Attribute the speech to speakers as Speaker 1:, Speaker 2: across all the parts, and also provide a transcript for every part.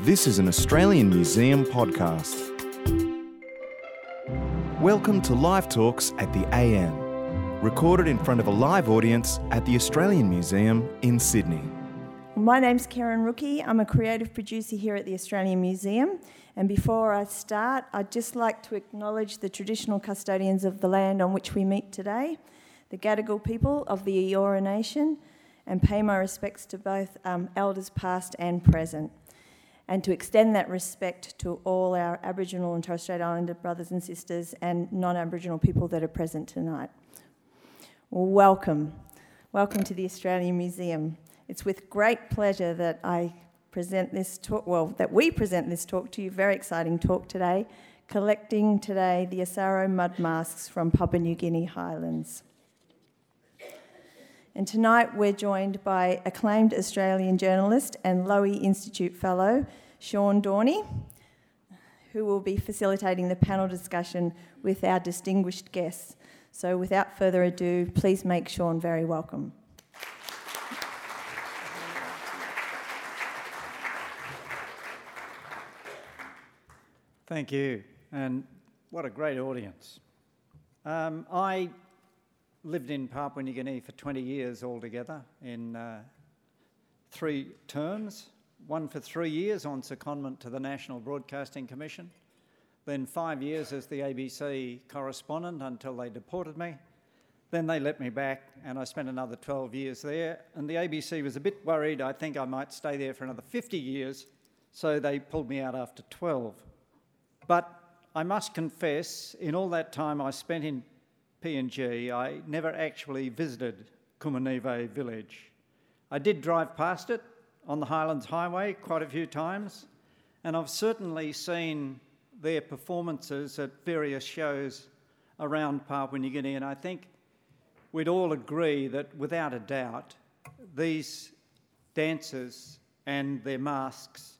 Speaker 1: This is an Australian Museum podcast. Welcome to Live Talks at the AM, recorded in front of a live audience at the Australian Museum in Sydney.
Speaker 2: My name's Karen Rookie. I'm a creative producer here at the Australian Museum. And before I start, I'd just like to acknowledge the traditional custodians of the land on which we meet today, the Gadigal people of the Eora Nation, and pay my respects to both um, elders past and present. And to extend that respect to all our Aboriginal and Torres Strait Islander brothers and sisters and non Aboriginal people that are present tonight. Welcome. Welcome to the Australian Museum. It's with great pleasure that I present this talk, well, that we present this talk to you, very exciting talk today, collecting today the Asaro mud masks from Papua New Guinea highlands. And tonight we're joined by acclaimed Australian journalist and Lowy Institute Fellow, Sean Dorney, who will be facilitating the panel discussion with our distinguished guests. So without further ado, please make Sean very welcome.
Speaker 3: Thank you, and what a great audience. Um, I lived in Papua New Guinea for 20 years altogether in uh, three terms one for three years on secondment to the National Broadcasting Commission, then five years as the ABC correspondent until they deported me. Then they let me back, and I spent another 12 years there. And the ABC was a bit worried, I think I might stay there for another 50 years, so they pulled me out after 12. But I must confess, in all that time I spent in PNG, I never actually visited Komunive village. I did drive past it on the Highlands Highway quite a few times, and I've certainly seen their performances at various shows around Papua New Guinea, and I think we'd all agree that without a doubt, these dancers and their masks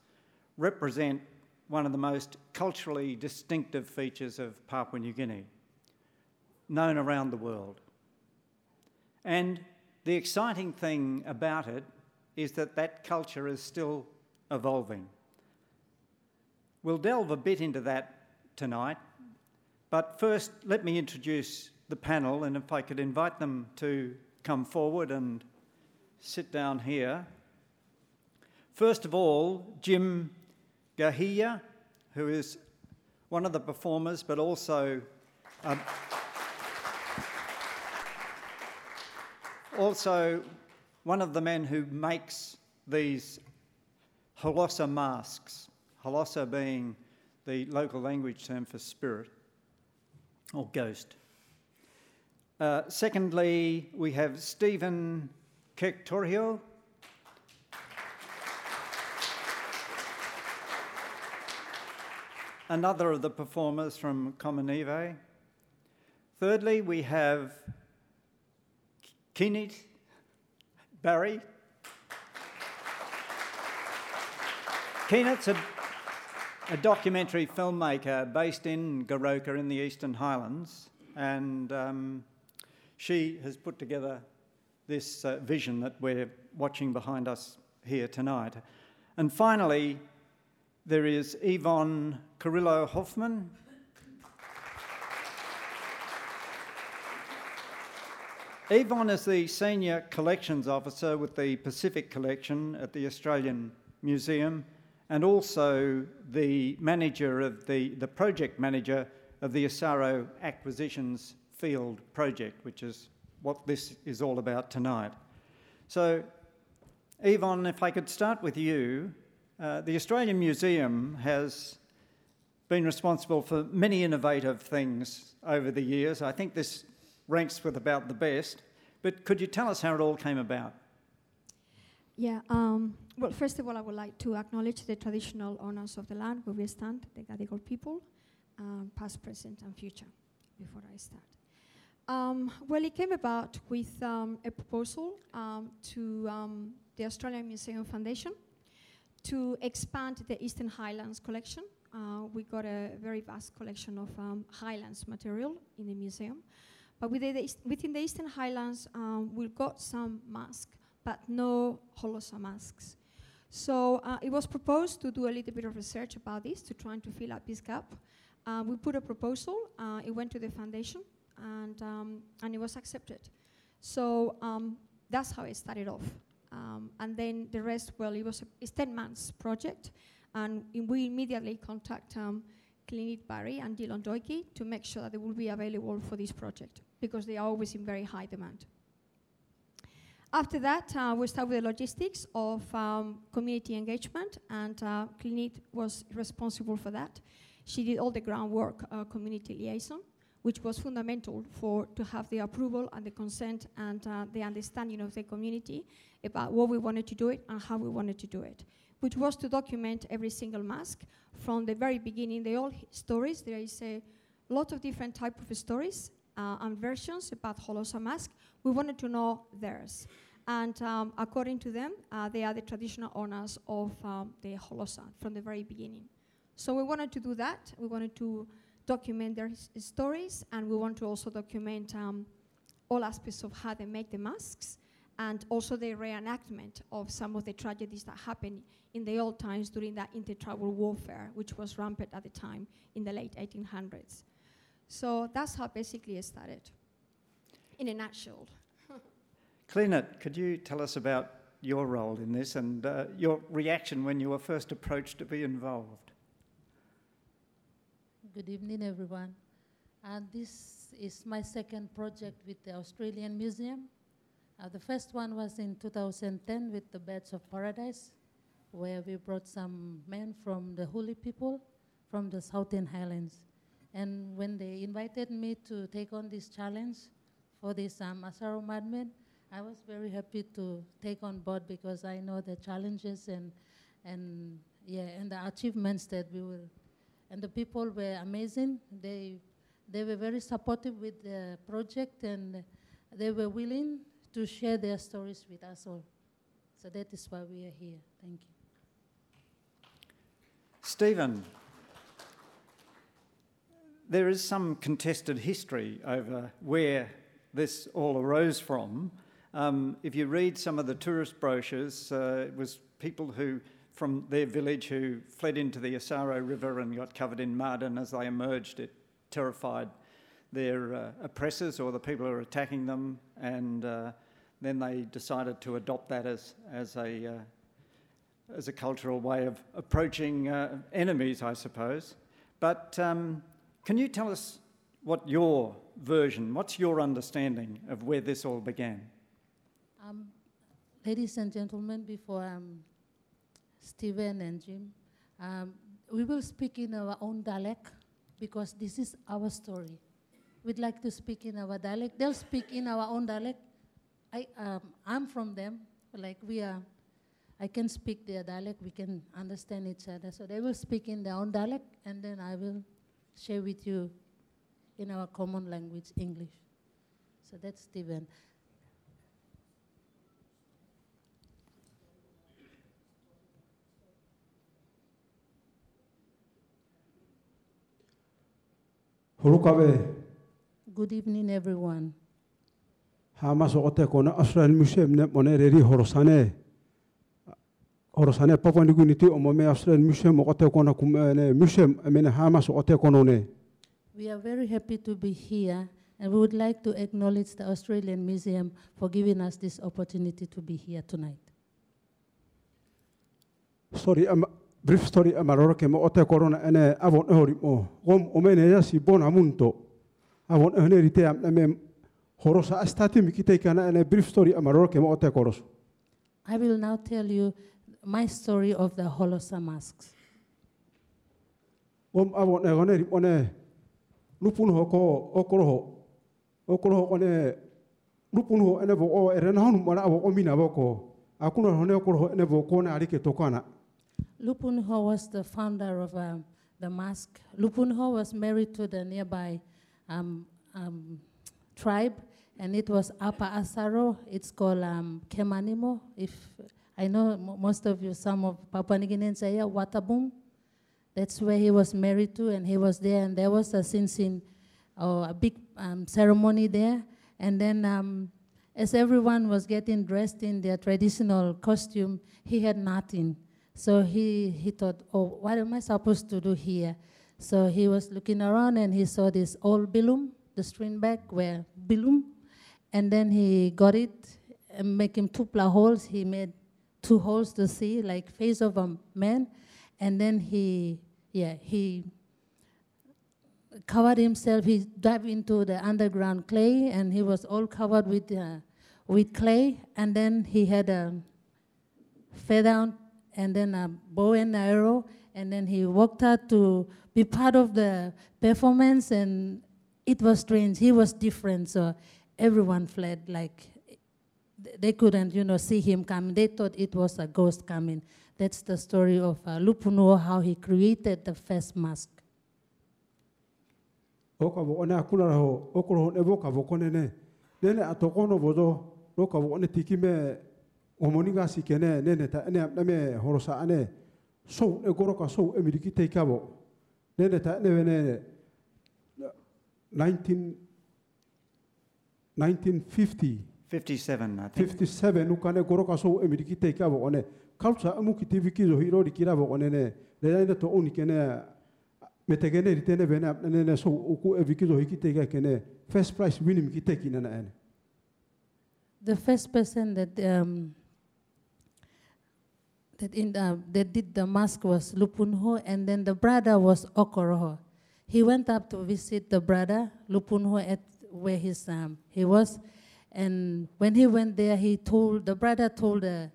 Speaker 3: represent one of the most culturally distinctive features of Papua New Guinea known around the world. And the exciting thing about it is that that culture is still evolving. We'll delve a bit into that tonight, but first let me introduce the panel and if I could invite them to come forward and sit down here. First of all, Jim Gahia, who is one of the performers but also um, also one of the men who makes these holosa masks, holosa being the local language term for spirit or ghost. Uh, secondly, we have Stephen Kektorio. Another of the performers from Komunive. Thirdly, we have Kenneth Barry. Kenneth's a, a documentary filmmaker based in Goroka in the Eastern Highlands, and um, she has put together this uh, vision that we're watching behind us here tonight. And finally, there is Yvonne Carrillo Hoffman, Yvonne is the Senior Collections Officer with the Pacific Collection at the Australian Museum and also the manager of the, the project manager of the Asaro Acquisitions Field Project, which is what this is all about tonight. So, Yvonne, if I could start with you, uh, the Australian Museum has been responsible for many innovative things over the years. I think this ranks with about the best. But could you tell us how it all came about?
Speaker 4: Yeah, um, well, first of all, I would like to acknowledge the traditional owners of the land where we stand, the Gadigal people, um, past, present, and future, before I start. Um, well, it came about with um, a proposal um, to um, the Australian Museum Foundation to expand the Eastern Highlands collection. Uh, we got a very vast collection of Highlands material in the museum. But within the, within the Eastern Highlands, um, we've got some masks, but no holosa masks. So uh, it was proposed to do a little bit of research about this to try to fill up this gap. Uh, we put a proposal, uh, it went to the foundation, and, um, and it was accepted. So um, that's how it started off. Um, and then the rest, well, it was a it's 10 months project, and we immediately contact Clinique Barry and Dillon Doike to make sure that they will be available for this project because they are always in very high demand. After that, uh, we start with the logistics of um, community engagement, and uh, was responsible for that. She did all the groundwork, uh, community liaison, which was fundamental for to have the approval and the consent and uh, the understanding of the community about what we wanted to do it and how we wanted to do it, which was to document every single mask from the very beginning. They all stories. There is a lot of different type of stories uh, and versions about Holosa mask. We wanted to know theirs. And um, according to them, uh, they are the traditional owners of um, the Holosa from the very beginning. So we wanted to do that. We wanted to document their stories, and we want to also document um, all aspects of how they make the masks, and also the reenactment of some of the tragedies that happened in the old times during that intertribal warfare, which was rampant at the time in the late 1800s. So that's how basically it started, in a nutshell.
Speaker 3: Cleanit, could you tell us about your role in this and uh, your reaction when you were first approached to be involved?
Speaker 5: Good evening, everyone. And this is my second project with the Australian Museum. Uh, the first one was in 2010 with the Birds of Paradise, where we brought some men from the Huli people from the Southern Highlands. And when they invited me to take on this challenge for this um, Asaro Mudmen, I was very happy to take on board because I know the challenges and and yeah and the achievements that we will and the people were amazing. They they were very supportive with the project and they were willing to share their stories with us all. So that is why we are here. Thank you.
Speaker 3: Stephen, there is some contested history over where this all arose from. Um, if you read some of the tourist brochures, uh, it was people who from their village who fled into the Asaro River and got covered in mud, and as they emerged, it terrified their uh, oppressors or the people who were attacking them, and uh, then they decided to adopt that as, as, a, uh, as a cultural way of approaching uh, enemies, I suppose. But um, can you tell us what your version, what's your understanding of where this all began?
Speaker 5: Um, ladies and gentlemen, before um, Stephen and Jim, um, we will speak in our own dialect because this is our story. We'd like to speak in our dialect. They'll speak in our own dialect. I, um, I'm from them. Like we are, I can speak their dialect. We can understand each other. So they will speak in their own dialect, and then I will share with you in our common language, English. So that's Stephen. Good evening, everyone.
Speaker 6: Hamas ote kona Australian Museum ne mone reri horosane. Horosane Papua New Guinea omome Australian Museum ote kona kumene museum amene Hamas ote kono ne.
Speaker 5: We are very happy to be here and we would like to acknowledge the Australian Museum for giving us this opportunity to be here tonight.
Speaker 6: Sorry, um, brief story amarora ke mo ote corona ene avon ehori mo. Gom omene ya si bona munto. Avon ehne rite am me horosa astati mikite kana ene brief story amarora ke mo ote koros
Speaker 5: I will now tell you my story of the Holosa masks.
Speaker 6: Om avon ehone ri one lupun ho ko okoro okoro one lupun ho ene vo o erena honu mara avo omina vo ko akuna hone okoro ene vo ko na arike tokana
Speaker 5: Lupunho was the founder of um, the mosque. Lupunho was married to the nearby um, um, tribe, and it was Upper Asaro. It's called um, Kemanimo. If I know most of you, some of Papua New Guineans yeah, Watabung. That's where he was married to, and he was there, and there was a sin or a big um, ceremony there. And then, um, as everyone was getting dressed in their traditional costume, he had nothing. So he, he thought, oh, what am I supposed to do here? So he was looking around and he saw this old bilum, the string bag where bilum, and then he got it and make him two plow holes. He made two holes to see, like face of a man, and then he, yeah, he covered himself. He dived into the underground clay, and he was all covered with uh, with clay. And then he had a feather and then a bow and arrow, and then he walked out to be part of the performance. And it was strange. He was different, so everyone fled. Like they couldn't, you know, see him coming. They thought it was a ghost coming. That's the story of uh, Lupunuo, how he created the first mask.
Speaker 6: ko ne vo ka kone ne ne ne ato kono vo do ro ka vo tiki me o moni kene ne ne ta ne so e goro ka so e mi diki te ka vo ne ne ta ne ne 19 1950
Speaker 3: 57, I think.
Speaker 6: 57 nu kane goro ka so e mi diki te ka vo one kalsa amu ki tv ki zo hiro di kira vo one ne le ne to oni kene me te kene ritene vena ne ne so uku e viki zo hiki te ka kene first prize winning ki te kina ene
Speaker 5: The first person that um, that in the, that did the mask was Lupunho, and then the brother was Okoroho. He went up to visit the brother Lupunho at where his um, he was, and when he went there, he told the brother told the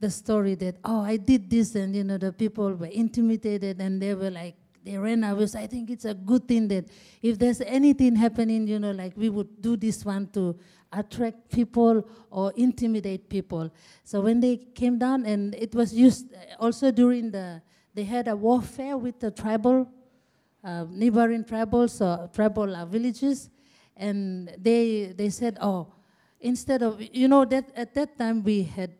Speaker 5: the story that oh I did this, and you know the people were intimidated, and they were like they ran away. So I think it's a good thing that if there's anything happening, you know, like we would do this one to attract people or intimidate people. So when they came down, and it was used uh, also during the, they had a warfare with the tribal, uh, neighboring tribals or tribal uh, villages, and they they said, oh, instead of you know that at that time we had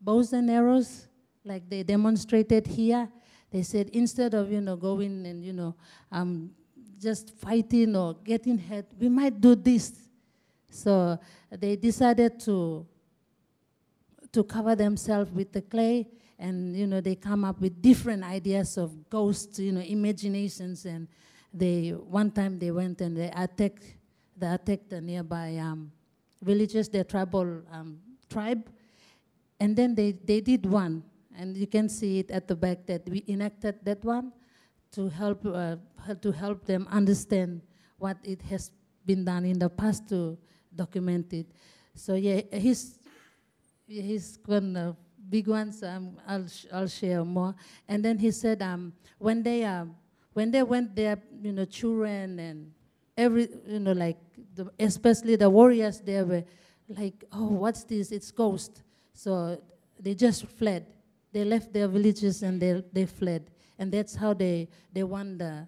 Speaker 5: bows and arrows, like they demonstrated here. They said instead of you know going and you know um, just fighting or getting hurt, we might do this. So they decided to to cover themselves with the clay, and you know they come up with different ideas of ghosts, you know, imaginations, and they one time they went and they attacked they attacked the nearby um, villages, their tribal um, tribe, and then they, they did one, and you can see it at the back that we enacted that one to help uh, to help them understand what it has been done in the past to document it. So yeah, he's he's gonna big ones. Um, I'll sh- I'll share more. And then he said, um, when they um, when they went there, you know, children and every you know like the, especially the warriors they were like oh what's this? It's ghost. So they just fled. They left their villages and they, they fled. And that's how they they won the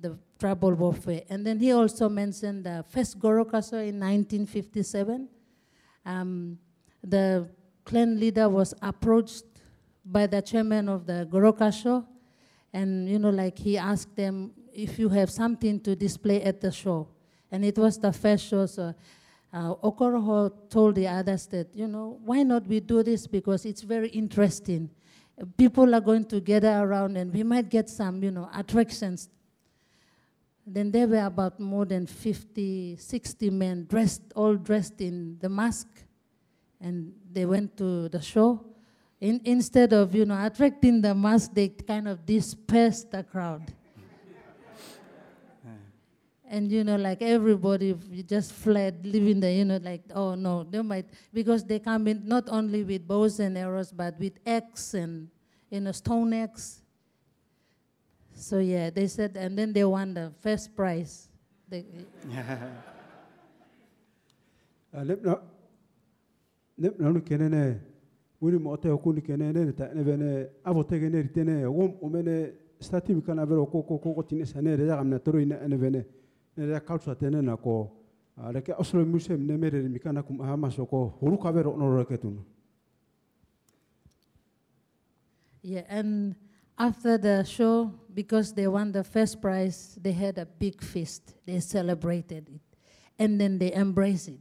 Speaker 5: the tribal warfare. And then he also mentioned the first Goroka Show in 1957 um, the clan leader was approached by the chairman of the Goroka Show and you know like he asked them if you have something to display at the show. And it was the first show so uh, okoroho told the others that you know why not we do this? Because it's very interesting. People are going to gather around and we might get some you know attractions. Then there were about more than 50 60 men dressed all dressed in the mask. And they went to the show. In, instead of you know attracting the mask, they kind of dispersed the crowd. And you know, like everybody just fled, leaving the you know, like oh no, they might because they come in not only with bows and arrows, but with axe and you know stone axe. So yeah, they said, and then they won the first prize. They, ah,
Speaker 6: lep na lep na nu kene ne mo te okuni kene ne ta ne vene avo te kene ritene wom o mene stati mi kana vero ko ko ko tine sane re gamna toro ina ne vene ne re tene na ko re ke oslo kum ha maso ko horu ka vero no re ketun
Speaker 5: Yeah, and after the show, because they won the first prize, they had a big feast. They celebrated it. And then they embraced it.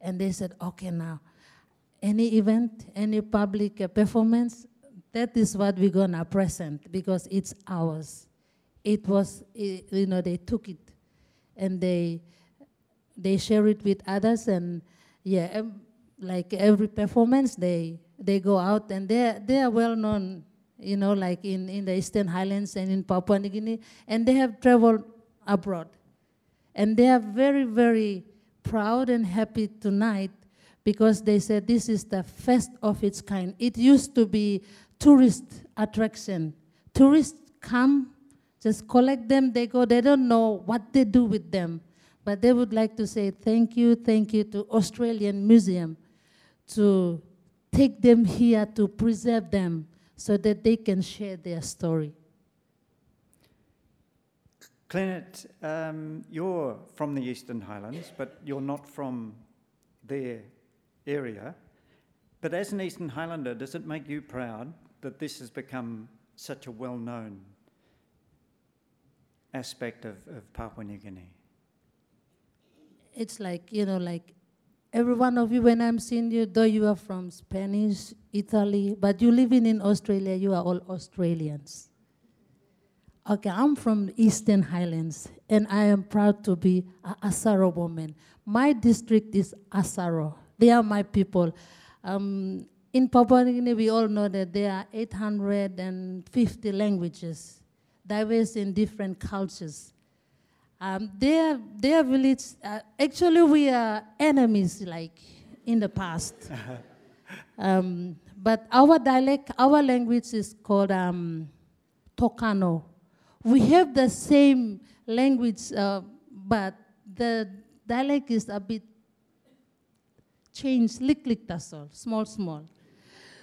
Speaker 5: And they said, okay, now, any event, any public uh, performance, that is what we're gonna present because it's ours. It was, i- you know, they took it and they they share it with others and yeah, like every performance they they go out and they they are well known, you know, like in in the Eastern Highlands and in Papua New Guinea, and they have traveled abroad, and they are very very proud and happy tonight because they said this is the first of its kind. It used to be tourist attraction. Tourists come, just collect them, they go, they don't know what they do with them. But they would like to say thank you, thank you to Australian Museum to take them here to preserve them so that they can share their story.
Speaker 3: Clinett, um, you're from the Eastern Highlands, but you're not from their area. But as an Eastern Highlander, does it make you proud that this has become such a well known aspect of, of Papua New Guinea?
Speaker 5: It's like, you know, like every one of you, when I'm seeing you, though you are from Spanish, Italy, but you living in Australia, you are all Australians. Okay, I'm from Eastern Highlands, and I am proud to be a Asaro woman. My district is Asaro. They are my people. Um, in Papua New Guinea, we all know that there are 850 languages, diverse in different cultures. Um, their, their village, uh, actually, we are enemies, like in the past. um, but our dialect, our language is called um, Tokano. We have the same language, uh, but the dialect is a bit changed, lick lick, that's all, small, small.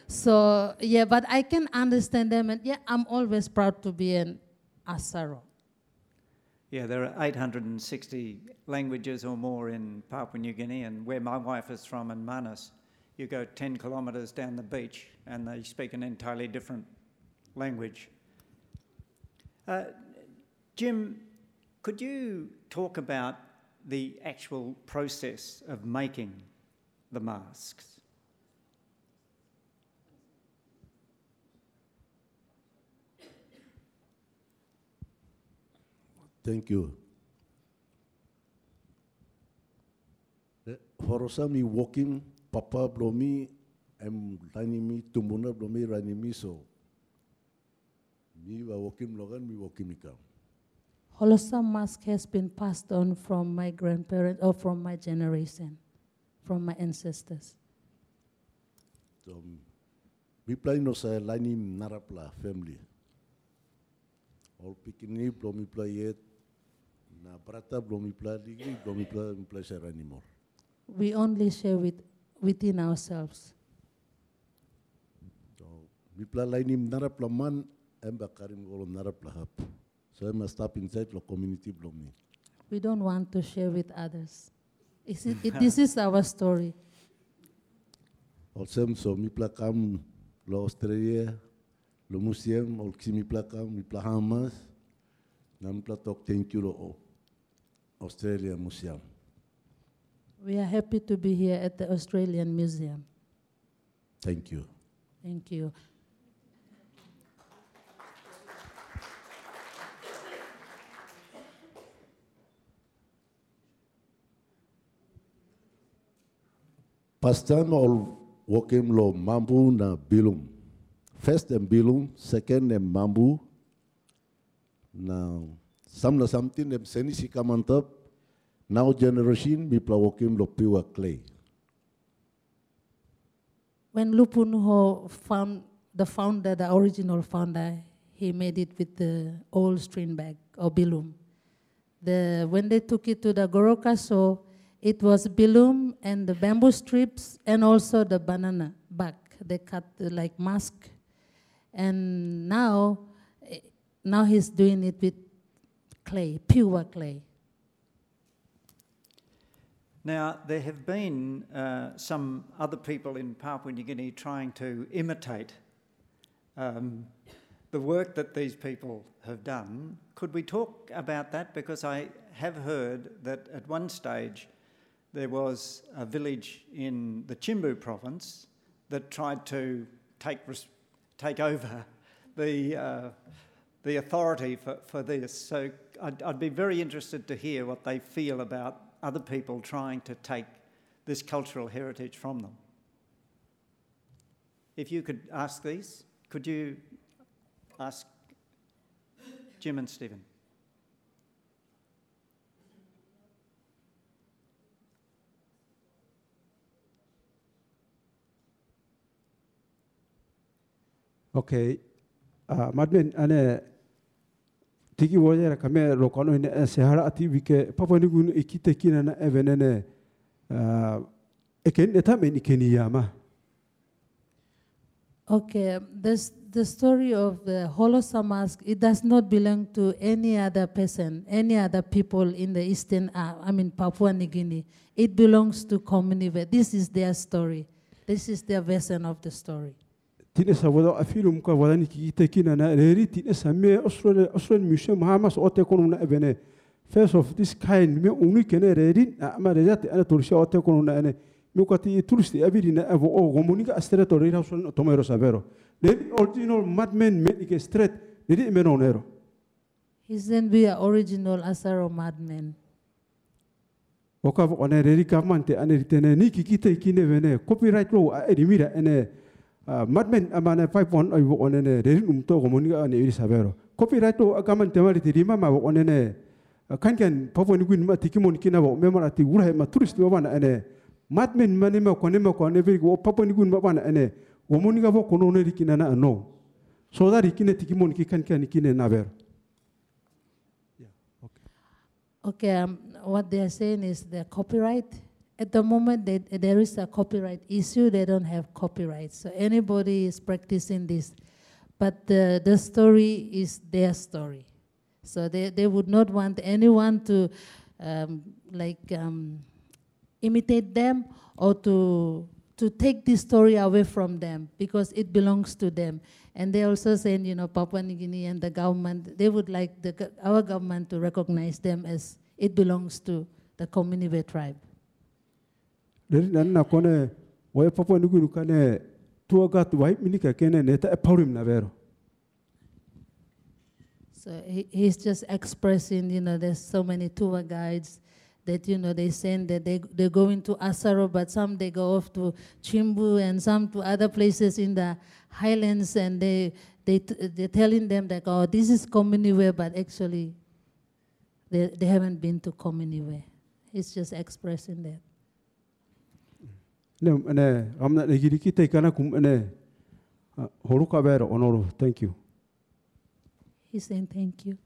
Speaker 5: So, yeah, but I can understand them, and yeah, I'm always proud to be an Asaro.
Speaker 3: Yeah, there are 860 languages or more in Papua New Guinea, and where my wife is from in Manus, you go 10 kilometres down the beach and they speak an entirely different language. Uh, Jim, could you talk about the actual process of making the masks?
Speaker 7: Thank you. Eh, Horosa mi walking, papa blomi, em lani mi tumuna blomi rani mi so. Mi wa walking logan, mi walking mi kam.
Speaker 5: Holosa mask has been passed on from my grandparents or from my generation, from my ancestors.
Speaker 7: So, mi play no sa lani narapla family. All pikini blomi play yet, na brata blomi play ligi, blomi play mi play sa.
Speaker 5: We only share with, within ourselves.
Speaker 7: So, mi play lani narapla man, em bakarim golo narapla hap. So, I stop inside the community blomi.
Speaker 5: We don't want to share with others. Is it, it, this is our story.
Speaker 7: Olsem so mi pla kam lo Australia, lo museum, ol si mi pla kam, mi pla Hamas, na mi thank you lo o Australia Museum.
Speaker 5: We are happy to be here at the Australian Museum.
Speaker 7: Thank you.
Speaker 5: Thank you.
Speaker 7: Pastan ol wokem lo mambu na bilum. First and bilum, second and mambu. Now, some na something them seni si kamantap. Now generation mi pla wokem lo pure clay.
Speaker 5: When Lupunho found the founder, the original founder, he made it with the old string bag or bilum. The, when they took it to the Goroka Show, it was bilum and the bamboo strips and also the banana back. They cut uh, like mask. And now, eh, now he's doing it with clay, pure clay.
Speaker 3: Now, there have been uh, some other people in Papua New Guinea trying to imitate um, the work that these people have done. Could we talk about that? Because I have heard that at one stage there was a village in the Chimbu province that tried to take, take over the, uh, the authority for, for this. So I'd, I'd be very interested to hear what they feel about other people trying to take this cultural heritage from them. If you could ask these, could you ask Jim and Stephen?
Speaker 6: Okay. Uh, madmen ane kame lo kono ine e se hara ati papa ni gun ikite kina na uh, eken.
Speaker 5: Okay, this, the story of the Holosa mask, it does not belong to any other person, any other people in the eastern, uh, I mean Papua New Guinea. It belongs to Komunive. This is their story. This is their version of the story.
Speaker 6: Tine sa wada afilu muka wada ni kite kina na reri tine sa me Australia Australian Museum hamas ote kono na evene. First of this kind me uni kene reri na ama rejate ana turisha ote kono na ene. Me kati turisti abiri na evo o gomunika astere to reri hausun tomero savero. Reri original madmen me ike straight reri meno nero.
Speaker 5: He's then be an original Asaro madman.
Speaker 6: Oka vo ane reri government te ane ritene ni kikite kine vene copyright law a erimira ene uh, madmen amane 51 ai vo ane ne reri umto gomunika ane iri savero. Copyright law a government te mari tirima ma vo ane ne kan kan papo ni gwin ma tikimon kina vo memara ti ura ma tourist wa wana ane madmen mane ma kone ma kone veri go papo ni gwin ma wana ane gomunika vo kono ne rikina na no. So that rikine tikimon ki kan kan kine na vero.
Speaker 5: Okay, um, what they are saying is the copyright. At the moment, they, there is a copyright issue. They don't have copyright, so anybody is practicing this. But the the story is their story, so they, they would not want anyone to um, like um, imitate them or to to take this story away from them because it belongs to them. And they also saying, you know, Papua New Guinea and the government, they would like the, our government to recognize them as it belongs to the Komunive tribe.
Speaker 6: Gat kene ne ta e na vero.
Speaker 5: So he, he's just expressing, you know, there's so many tour guides that, you know, they send that they, they go into Asaro, but some they go off to Chimbu and some to other places in the highlands and they, they they're telling them that, oh, this is Komunive, but actually they, they haven't been to Komunive. He's just expressing that.
Speaker 6: Ne ene amna ne giri ki te kana kum ene horuka vero onoro. Thank you.
Speaker 5: He's saying thank you.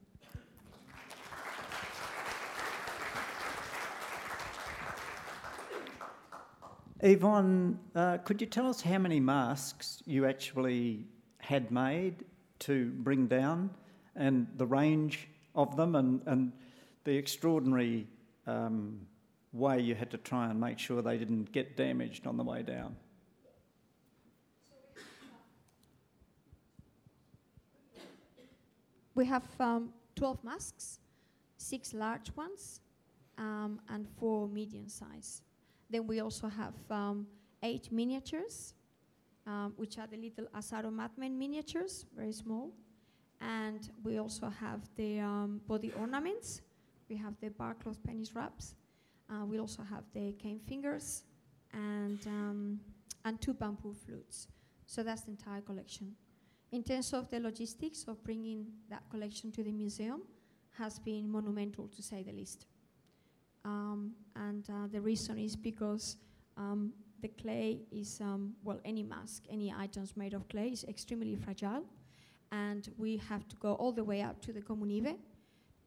Speaker 3: Yvonne, uh, could you tell us how many masks you actually had made to bring down and the range of them and, and the extraordinary um, way you had to try and make sure they didn't get damaged on the way down?
Speaker 4: We have um, 12 masks, six large ones, um, and four medium size. Then we also have um, eight miniatures, um, which are the little Asaro Mudmen miniatures, very small. And we also have the um, body ornaments. We have the bark cloth penis wraps. Uh, we also have the cane fingers and, um, and two bamboo flutes. So that's the entire collection. In terms of the logistics of bringing that collection to the museum, has been monumental to say the least. Um, and uh, the reason is because um, the clay is, um, well, any mask, any items made of clay is extremely fragile. And we have to go all the way up to the Komunive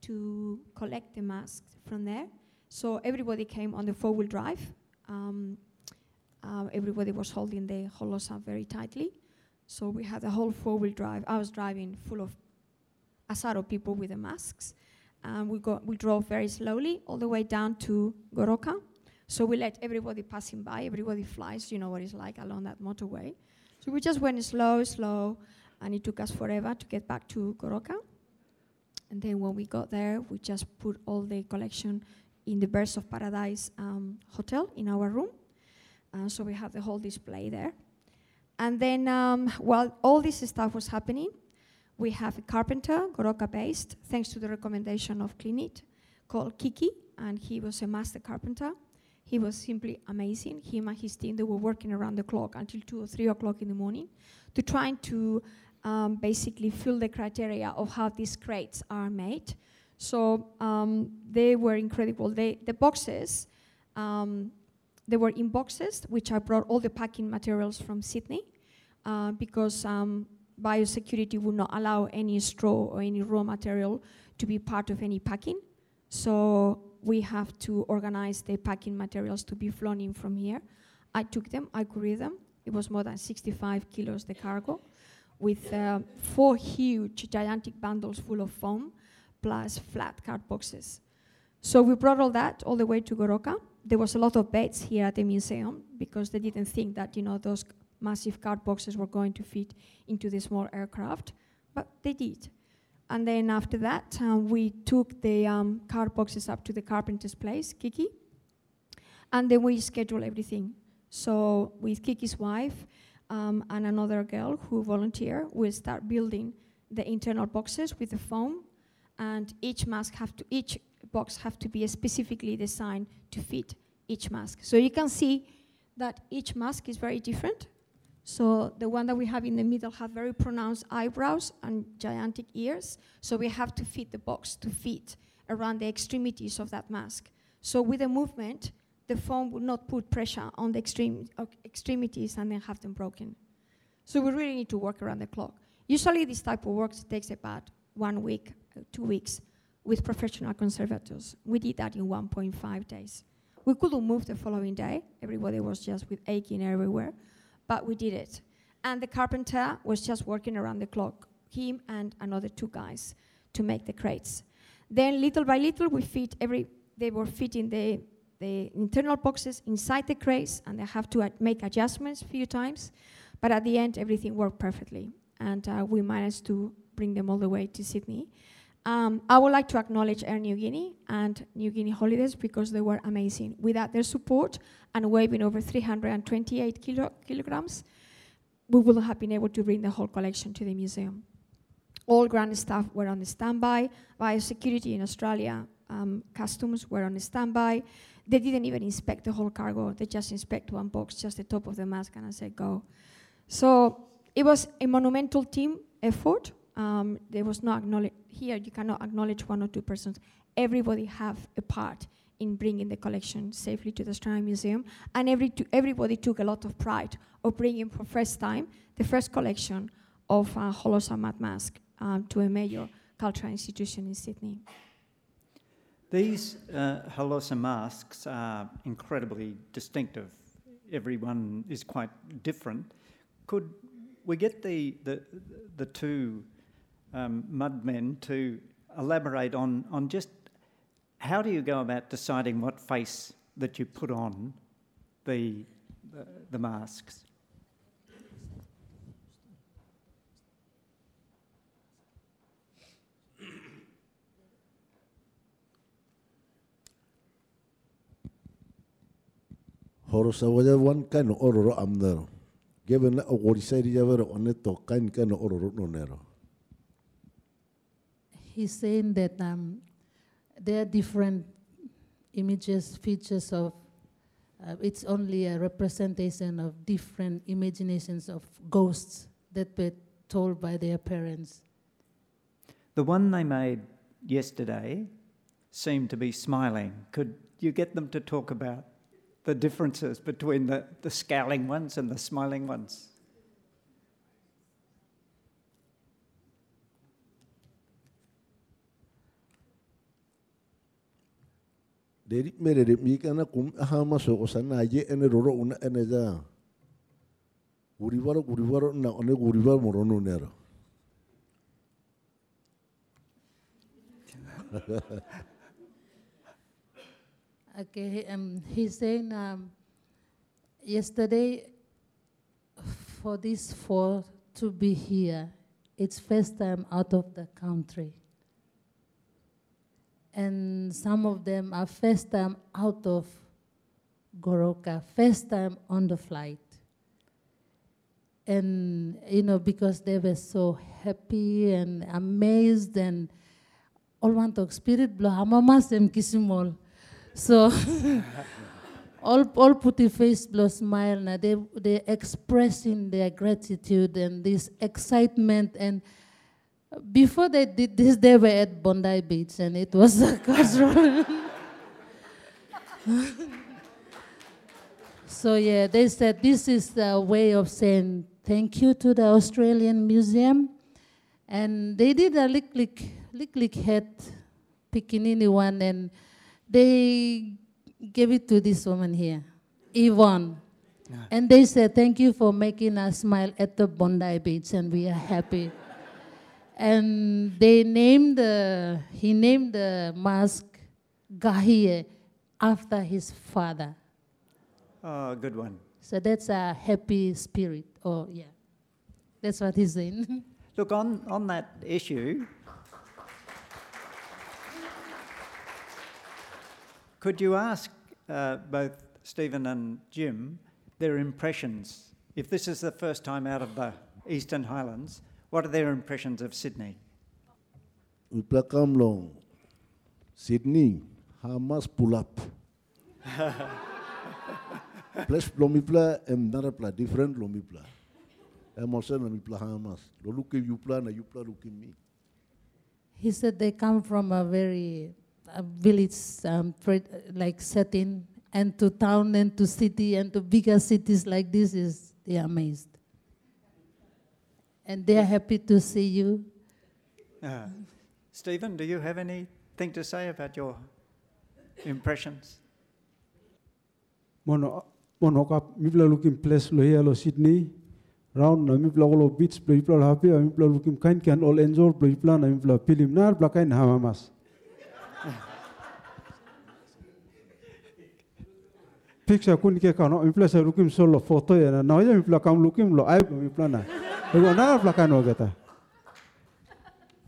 Speaker 4: to collect the masks from there. So everybody came on the four wheel drive. Um, uh, everybody was holding the holosa very tightly. So we had the whole four wheel drive. I was driving full of Asaro people with the masks. And we, got, we drove very slowly all the way down to Goroka. So we let everybody passing by, everybody flies, you know what it's like along that motorway. So we just went slow, slow, and it took us forever to get back to Goroka. And then when we got there, we just put all the collection in the Birds of Paradise um, hotel in our room. Uh, so we have the whole display there. And then um, while all this stuff was happening, we have a carpenter, Goroka based, thanks to the recommendation of Clinit, called Kiki, and he was a master carpenter. He was simply amazing. Him and his team, they were working around the clock until 2 or 3 o'clock in the morning to trying to um, basically fill the criteria of how these crates are made. So um, they were incredible. They, the boxes, um, they were in boxes, which I brought all the packing materials from Sydney uh, because um, biosecurity would not allow any straw or any raw material to be part of any packing. So we have to organize the packing materials to be flown in from here. I took them, I couried them. It was more than 65 kilos the cargo, with uh, four huge, gigantic bundles full of foam, plus flat card boxes. So we brought all that all the way to Goroka. There was a lot of beds here at the museum because they didn't think that you know those massive card boxes were going to fit into the small aircraft, but they did. And then after that, um, we took the um, card boxes up to the carpenter's place, Kiki, and then we scheduled everything. So with Kiki's wife um, and another girl who volunteered, we start building the internal boxes with the foam, and each mask have to each box have to be specifically designed to fit each mask. So you can see that each mask is very different. So the one that we have in the middle have very pronounced eyebrows and gigantic ears. So we have to fit the box to fit around the extremities of that mask. So with the movement, the foam would not put pressure on the extreme, uh, extremities and then have them broken. So we really need to work around the clock. Usually this type of work takes about one week, two weeks with professional conservators. We did that in 1.5 days. We couldn't move the following day. Everybody was just with aching everywhere but we did it. And the carpenter was just working around the clock, him and another two guys, to make the crates. Then little by little, we fit every, they were fitting the, the internal boxes inside the crates, and they have to ad- make adjustments a few times. But at the end, everything worked perfectly, and uh, we managed to bring them all the way to Sydney. Um, I would like to acknowledge Air Niugini and Niugini Holidays because they were amazing. Without their support and weighing over 328 kilo- kilograms, we wouldn't have been able to bring the whole collection to the museum. All ground staff were on standby. Biosecurity in Australia, um, customs were on standby. They didn't even inspect the whole cargo. They just inspect one box, just the top of the mask, and I said, go. So it was a monumental team effort um, there was no acknowledge here. You cannot acknowledge one or two persons. Everybody have a part in bringing the collection safely to the Australian Museum, and every everybody took a lot of pride of bringing for first time the first collection of uh, Holosa mud mask um, to a major cultural institution in Sydney.
Speaker 3: These uh, Holosa masks are incredibly distinctive. Everyone is quite different. Could we get the, the, the two um, mudmen to elaborate on, on just how do you go about deciding what face that you put on the, the, the masks?
Speaker 7: Horosa wada wan kan ororo amdaro. Given a worisari javero oneto kan kan ororo no nero.
Speaker 5: He's saying that um, there are different images, features of, uh, it's only a representation of different imaginations of ghosts that were told by their parents.
Speaker 3: The one they made yesterday seemed to be smiling. Could you get them to talk about the differences between the, the scowling ones and the smiling ones?
Speaker 7: Dari mere de mi kana kum aha maso ko sana ye ene roro una ene ja. Guribaro guribaro na one guribaro morono nero.
Speaker 5: Okay, um, he's saying um, yesterday for these four to be here, it's first time out of the country. And some of them are first time out of Goroka, first time on the flight. and you know because they were so happy and amazed and all want to spirit blow hamamas em kisimol so all all put a face blow smile now they they expressing their gratitude and this excitement and before they did this they were at bondi beach and it was a cultural so yeah they said this is a way of saying thank you to the australian museum. And they did a lick lick lick lick head pickinini one and they gave it to this woman here yvonne. And they said thank you for making us smile at the bondi beach and we are happy and they named the he named the mask Gahie after his father.
Speaker 3: Oh, good one.
Speaker 5: So that's a happy spirit. Oh yeah, that's what he's saying.
Speaker 3: Look, on, on that issue, could you ask uh, both Stephen and Jim their impressions? If this is the first time out of the Eastern Highlands, what are their impressions of Sydney?
Speaker 7: We play come long. Sydney, Hamas pull up. Plus lomi play em nara play different lomi play. Em also na mi play Hamas. Lo look you play na you play look me.
Speaker 5: he said they come from a very a village um, like setting, and to town and to city and to bigger cities like this is they are amazed, and they are happy to see you.
Speaker 3: Uh, Stephen, do you have anything to say about your impressions?
Speaker 6: Mono mono ka mipla looking place lo here lo Sydney. Round na mipla lo beach lo mipla happy mipla looking kain kan all enjoy lo mipla na mipla pilim na mipla kain hamamas. Picture kun ke kano mipla sa looking solo photo ya na na ya mipla kam looking lo ai mipla na. Ego na mipla kain o gata.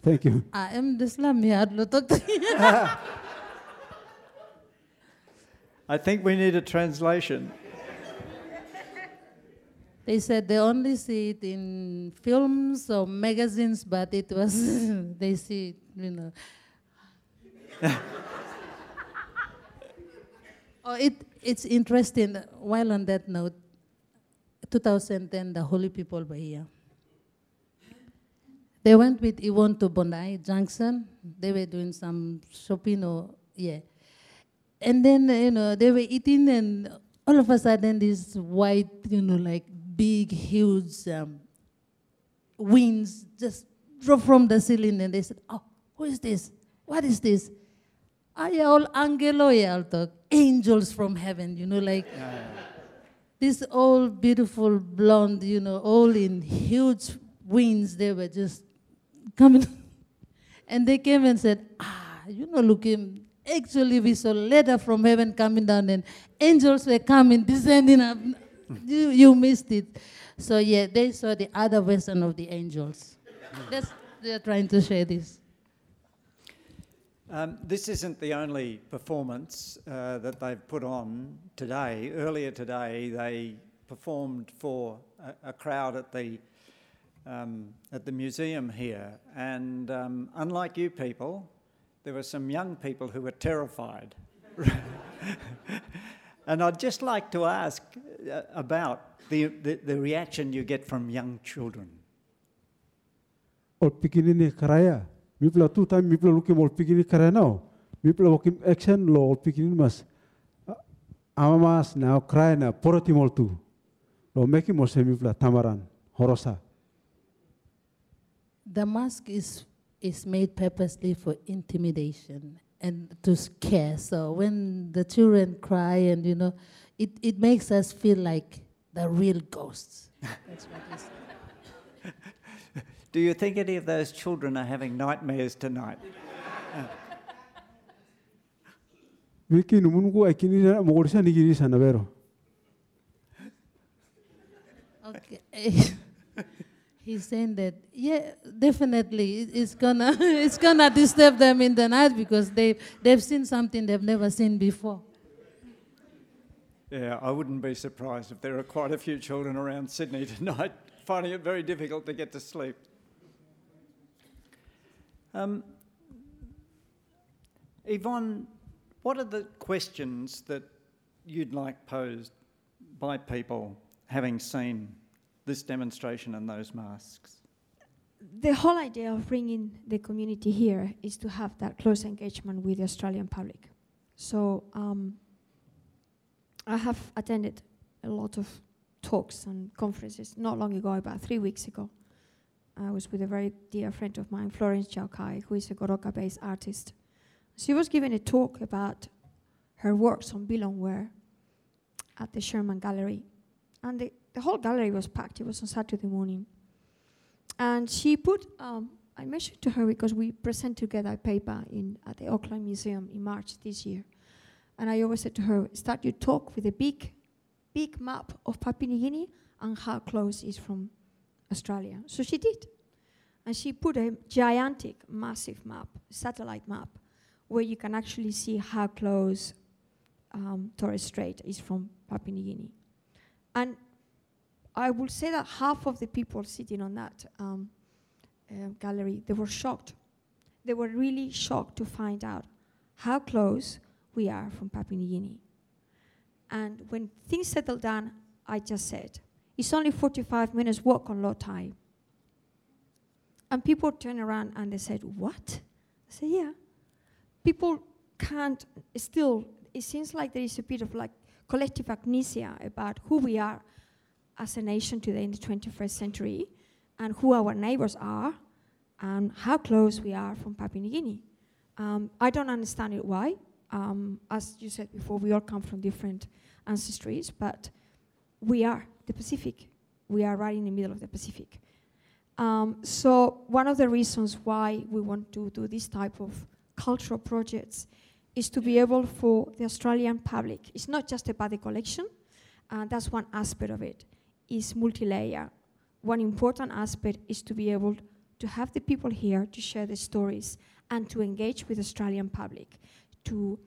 Speaker 6: Thank you.
Speaker 5: I am the Islam ya adlo to.
Speaker 3: I think we need a translation.
Speaker 5: They said they only see it in films or magazines, but it was they see it, you know. oh, it it's interesting. While on that note, 2010, the holy people were here. They went with Yvonne to Bondi Junction. They were doing some shopping or yeah. And then you know they were eating, and all of a sudden this white, you know, like big, huge um, wings just dropped from the ceiling, and they said, "Oh, who is this? What is this?" Ah, yeah, all angelo, talk. Angels from heaven, you know, like this all beautiful blonde, you know, all in huge wings. They were just coming, and they came and said, "Ah, you know, look him." Actually, we saw letter from heaven coming down, and angels were coming, descending up. you, you missed it. So yeah, they saw the other version of the angels. That's they're trying to share this.
Speaker 3: Um, this isn't the only performance uh, that they've put on today. Earlier today, they performed for a, a crowd at the um, at the museum here, and um, unlike you people, there were some young people who were terrified. and I'd just like to ask uh, about the, the, the reaction you get from young children.
Speaker 6: Ol pikini ni karaya. Mipla tu time mipla looking ol pikini karaya now. Mipla wakim action lo ol pikini mas. Amamas now cry na poroti mol tu. Lo meki mol se mipla tamaran horosa.
Speaker 5: The mask is is made purposely for intimidation and to scare. So when the children cry and you know, it, it makes us feel like the real ghosts. That's what it is.
Speaker 3: Do you think any of those children are having nightmares tonight?
Speaker 6: Wiki numungu aikini mogorisa nigiri sana.
Speaker 5: Okay. He's saying that, yeah, definitely, it's gonna, it's gonna disturb them in the night because they, they've seen something they've never seen before.
Speaker 3: Yeah, I wouldn't be surprised if there are quite a few children around Sydney tonight finding it very difficult to get to sleep. Um, Yvonne, what are the questions that you'd like posed by people having seen this demonstration and those masks?
Speaker 4: The whole idea of bringing the community here is to have that close engagement with the Australian public. So um, I have attended a lot of talks and conferences not long ago, about three weeks ago. I was with a very dear friend of mine, Florence Jaukae, who is a Goroka based artist. She was giving a talk about her works on Bilumwear at the Sherman Gallery. And the, the whole gallery was packed. It was on Saturday morning. And she put, um, I mentioned to her because we present together a paper in, at the Auckland Museum in March this year. And I always said to her, start your talk with a big, big map of Papua New Guinea and how close it is from Australia. So she did. And she put a gigantic, massive map, satellite map, where you can actually see how close um, Torres Strait is from Papua New Guinea. And I will say that half of the people sitting on that um, uh, gallery, they were shocked. They were really shocked to find out how close we are from Papua New Guinea. And when things settled down, I just said, it's only 45 minutes walk on low tide. And people turned around and they said, What? I said, Yeah. People can't still, it seems like there is a bit of like collective amnesia about who we are as a nation today in the 21st century and who our neighbors are and how close we are from Papua New Guinea. Um, I don't understand it why. Um, as you said before, we all come from different ancestries, but we are the Pacific. We are right in the middle of the Pacific. Um, so one of the reasons why we want to do this type of cultural projects is to be able for the Australian public. It's not just about the collection, uh, that's one aspect of it. It's multi-layer. One important aspect is to be able to have the people here to share the stories and to engage with the Australian public, to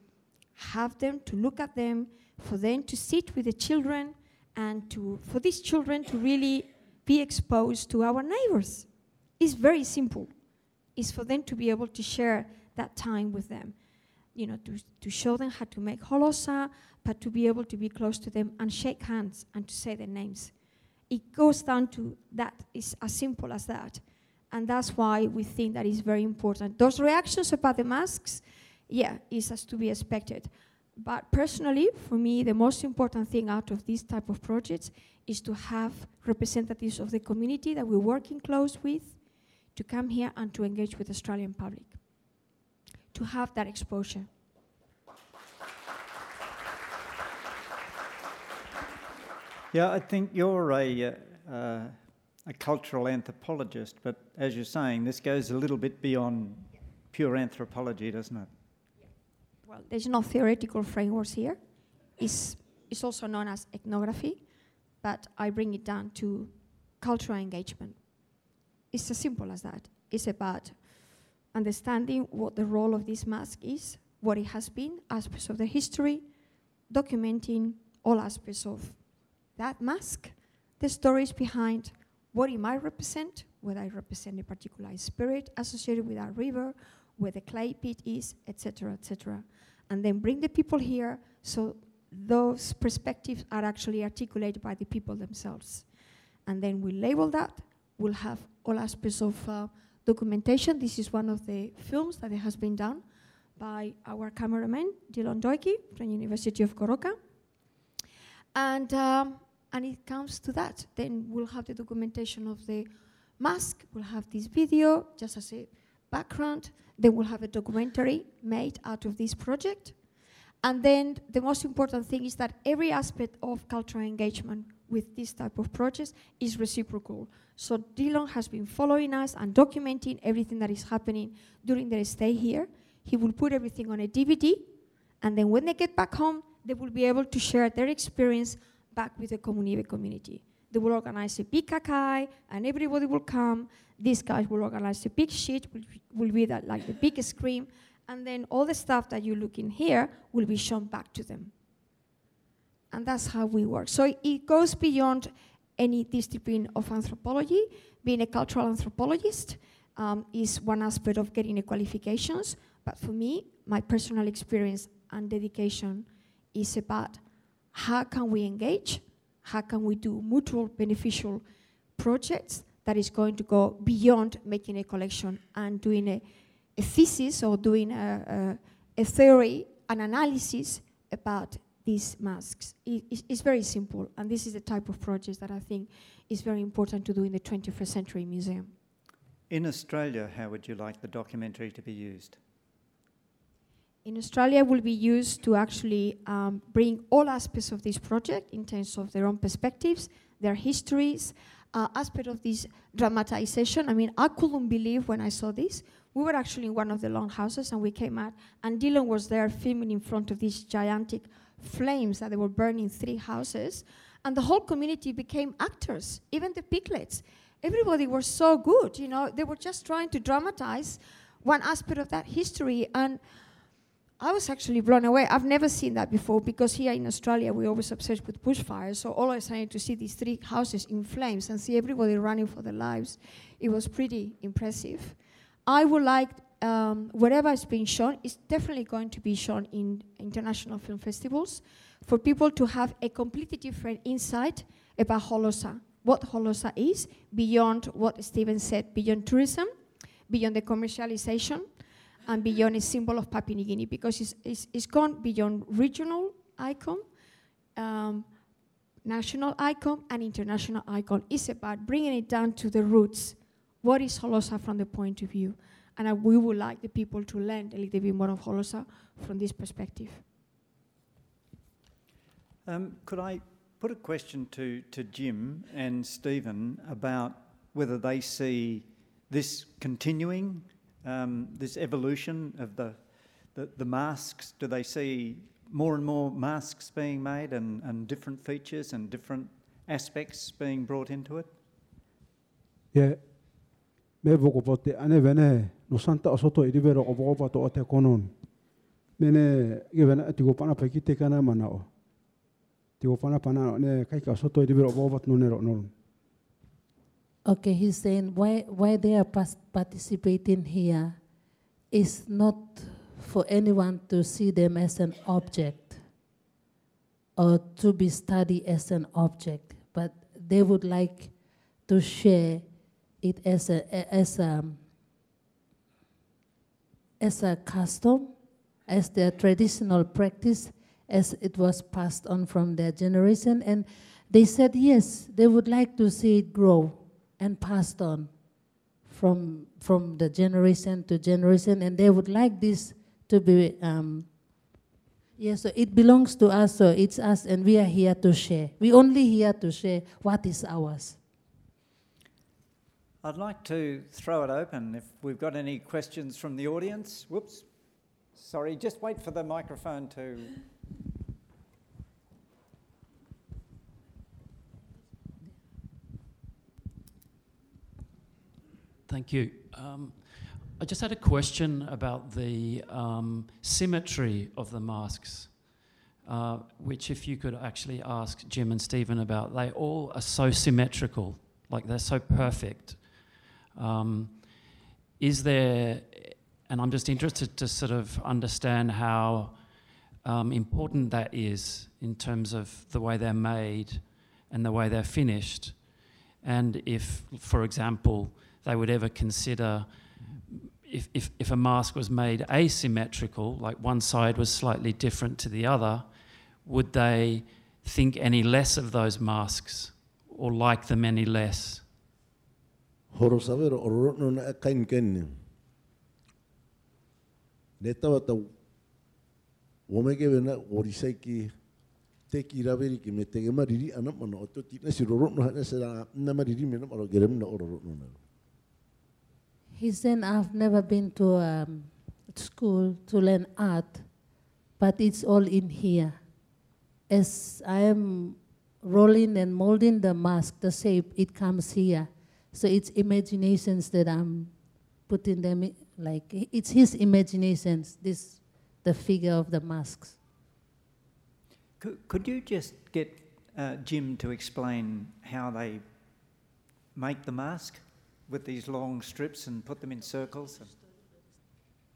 Speaker 4: have them, to look at them, for them to sit with the children, and to, for these children to really be exposed to our neighbors. It's very simple. It's for them to be able to share that time with them. You know, to, to show them how to make holosa, but to be able to be close to them and shake hands and to say their names. It goes down to that. It's as simple as that. And that's why we think that is very important. Those reactions about the masks, yeah, is as to be expected. But personally, for me, the most important thing out of these type of projects is to have representatives of the community that we're working close with to come here and to engage with the Australian public, to have that exposure.
Speaker 3: Yeah, I think you're a, uh, uh, a cultural anthropologist, but as you're saying, this goes a little bit beyond pure anthropology, doesn't it?
Speaker 4: Well, there's no theoretical frameworks here. It's, it's also known as ethnography, but I bring it down to cultural engagement. It's as simple as that. It's about understanding what the role of this mask is, what it has been, aspects of the history, documenting all aspects of that mask, the stories behind what it might represent, whether it represents a particular spirit associated with that river, where the clay pit is, etc., etc. And then bring the people here so those perspectives are actually articulated by the people themselves. And then we label that. We'll have all aspects of uh, documentation. This is one of the films that has been done by our cameraman, Dylan Doike from University of Goroka. And, um, and it comes to that. Then we'll have the documentation of the mask. We'll have this video just as a background. Then we'll have a documentary made out of this project. And then the most important thing is that every aspect of cultural engagement with this type of projects is reciprocal. So Dylan has been following us and documenting everything that is happening during their stay here. He will put everything on a DVD, and then when they get back home, they will be able to share their experience back with the Komunive community. They will organize a big kakai, and everybody will come. These guys will organize a big sheet, which will be that, like the big screen, and then all the stuff that you look in here will be shown back to them. And that's how we work. So it goes beyond any discipline of anthropology. Being a cultural anthropologist um, is one aspect of getting the qualifications, but for me, my personal experience and dedication is about how can we engage, how can we do mutual beneficial projects that is going to go beyond making a collection and doing a, a thesis or doing a, a, a theory, an analysis about these masks. It, it's, it's very simple, and this is the type of project that I think is very important to do in the 21st Century Museum.
Speaker 3: In Australia, how would you like the documentary to be used?
Speaker 4: in Australia it will be used to actually um, bring all aspects of this project in terms of their own perspectives, their histories, uh, aspect of this dramatization. I mean, I couldn't believe when I saw this. We were actually in one of the longhouses and we came out, and Dylan was there filming in front of this gigantic flames that they were burning three houses, and the whole community became actors, even the piglets. Everybody was so good, you know, they were just trying to dramatize one aspect of that history. and I was actually blown away. I've never seen that before because here in Australia we're always obsessed with bushfires. So all I was to see these three houses in flames and see everybody running for their lives, it was pretty impressive. I would like um, whatever is being shown is definitely going to be shown in international film festivals for people to have a completely different insight about Holosa, what Holosa is beyond what Stephen said, beyond tourism, beyond the commercialization and beyond a symbol of Papua New Guinea because it's, it's, it's gone beyond regional icon, um, national icon, and international icon. It's about bringing it down to the roots. What is Holosa from the point of view? And uh, we would like the people to learn a little bit more of Holosa from this perspective.
Speaker 3: Um, could I put a question to, to Jim and Stephen about whether they see this continuing um, this evolution of the, the, the, masks? Do they see more and more masks being made and, and different features and different aspects being brought into it?
Speaker 6: Yeah. Me voko pote ane vene no santa o soto i rivero o voko to o te konon. Mene ge vene ati go pana pa te kana mana o. Ti go pana pana ne kai ka soto i rivero o voko no nero no.
Speaker 5: Okay, he's saying why, why they are participating here is not for anyone to see them as an object or to be studied as an object, but they would like to share it as a, as a, as a custom, as their traditional practice, as it was passed on from their generation. And they said yes, they would like to see it grow and passed on from, from the generation to generation, and they would like this to be, um, yeah, so it belongs to us, so it's us, and we are here to share. We only here to share what is ours.
Speaker 3: I'd like to throw it open if we've got any questions from the audience. Whoops. Sorry, just wait for the microphone to
Speaker 8: Thank you. Um, I just had a question about the um, symmetry of the masks, uh, which, if you could actually ask Jim and Stephen about, they all are so symmetrical, like they're so perfect. Um, is there, and I'm just interested to sort of understand how um, important that is in terms of the way they're made and the way they're finished, and if, for example, they would ever consider if, if, if a mask was made asymmetrical, like one side was slightly different to the other, would they think any less of those masks or like them any less?
Speaker 7: Horo savero oro na kain ken. Ki ki raveri ki me te mariri ana mana o to tina si na gerem na na.
Speaker 5: He said, I've never been to um, school to learn art, but it's all in here. As I am rolling and molding the mask, the shape, it comes here. So it's imaginations that I'm putting them, in, like, it's his imaginations, this, the figure of the masks.
Speaker 3: Could, could you just get uh, Jim to explain how they make the mask with these long strips and put them in circles.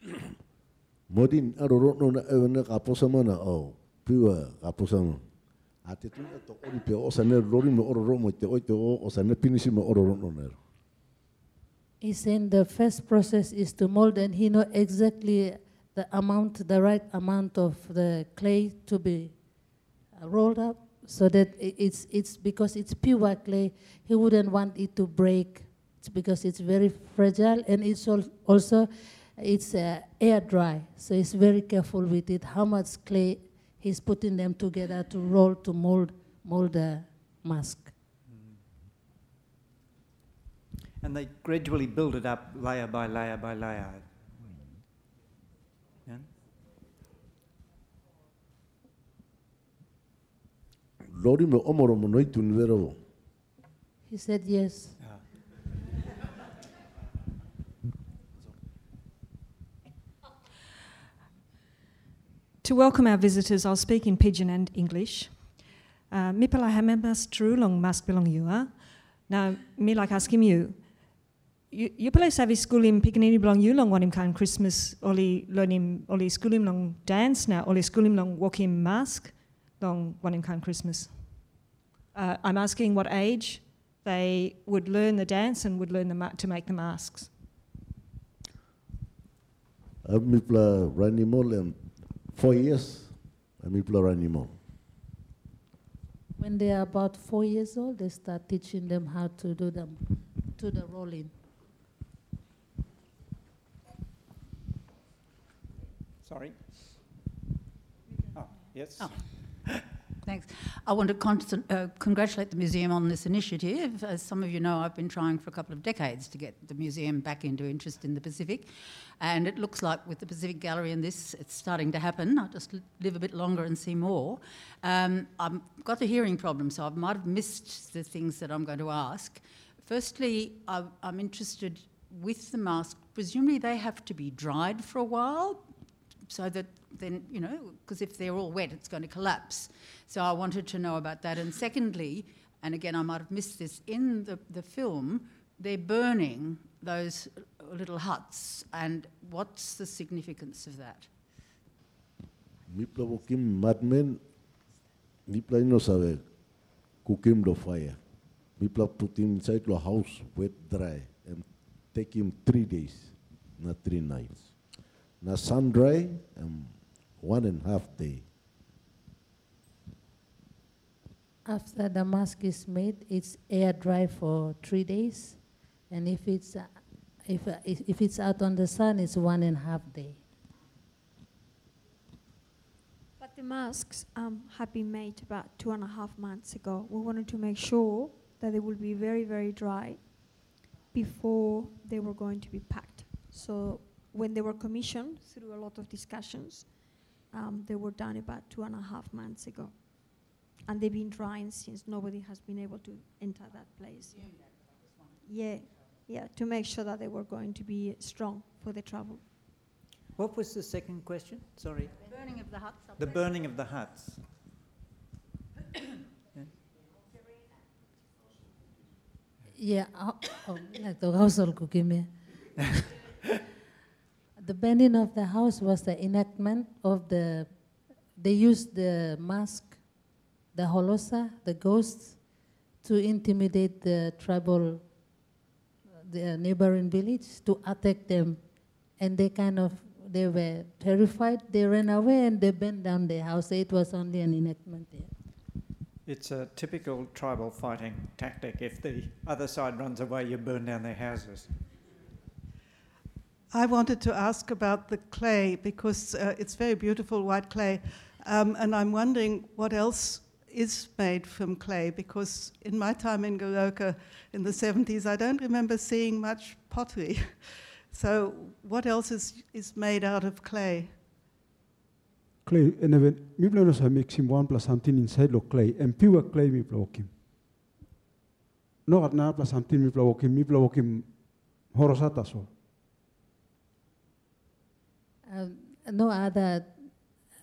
Speaker 3: And
Speaker 7: Modin arorono na ewana kaposa mana o piwa kaposa mo. Ate tu to ori pe o rori mo te oi te o o pinisi mo ororono na.
Speaker 5: He said the first process is to mold, and he know exactly the amount, the right amount of the clay to be rolled up, so that it's it's because it's pure clay. He wouldn't want it to break. It's because it's very fragile, and it's al- also it's uh, air dry, so he's very careful with it. How much clay he's putting them together to roll to mold mold the mask.
Speaker 3: and they gradually build it up layer by layer by layer. Yeah?
Speaker 7: Rori mo omoro mo noi tu nivero.
Speaker 5: He said yes.
Speaker 9: To welcome our visitors, I'll speak in Pidgin and English. Uh, Mipala hamemas trulong mas belong yua. Now, me like asking you, you play savi schoolim picanini belong you long wanim kan Christmas oli learning oli schoolim long dance now oli schoolim long walking mask long wanim kan Christmas. Uh, I'm asking what age they would learn the dance and would learn the ma- to make the masks.
Speaker 7: Ab mi pla rani mo le four years. Ab mi pla rani mo.
Speaker 5: When they are about four years old, they start teaching them how to do them, to the rolling.
Speaker 3: Sorry. Oh, yes.
Speaker 10: Oh. Thanks. I want to con- uh, congratulate the museum on this initiative. As some of you know, I've been trying for a couple of decades to get the museum back into interest in the Pacific. And it looks like with the Pacific Gallery and this, it's starting to happen. I'll just live a bit longer and see more. Um, I've got a hearing problem, so I might have missed the things that I'm going to ask. Firstly, I, I'm interested with the mask. Presumably, they have to be dried for a while so that then, you know, because if they're all wet, it's going to collapse. So I wanted to know about that. And secondly, and again, I might have missed this, in the, the film, they're burning those little huts. And what's the significance of that?
Speaker 7: Mi pla wokim madmen. Mi pla ino sabe. Kukim do fire. Pla put him inside the house wet dry and take him three days, not three nights. Na sun dry and one and a half day.
Speaker 5: After the mask is made, it's air dry for three days, and if it's uh, if uh, if if it's out on the sun, it's one and a half day.
Speaker 4: But the masks um, have been made about two and a half months ago. We wanted to make sure that they will be very, very dry before they were going to be packed. So when they were commissioned through a lot of discussions, um, they were done about two and a half months ago. And they've been drying since nobody has been able to enter that place. Yeah, yeah, to make sure that they were going to be strong for the travel.
Speaker 3: What was the second question? Sorry.
Speaker 10: The burning of the huts.
Speaker 3: The burning of the huts.
Speaker 5: Yeah, oh, like the household cooking. the burning of the house was the enactment of the. They used the mask, the holosa, the ghosts, to intimidate the tribal, the neighboring village, to attack them, and they kind of they were terrified. They ran away and they burned down their house. It was only an enactment there.
Speaker 3: It's a typical tribal fighting tactic. If the other side runs away, you burn down their houses.
Speaker 11: I wanted to ask about the clay because uh, it's very beautiful white clay, um, and I'm wondering what else is made from clay because in my time in Goroka in the 70s, I don't remember seeing much pottery. so, what else is, is made out of clay?
Speaker 6: Clay, and even mi pla no sa one plus something inside lo clay, and pure clay mi pla wokim. No at na something mi pla wokim, mi pla wokim horosata so.
Speaker 5: Um, no other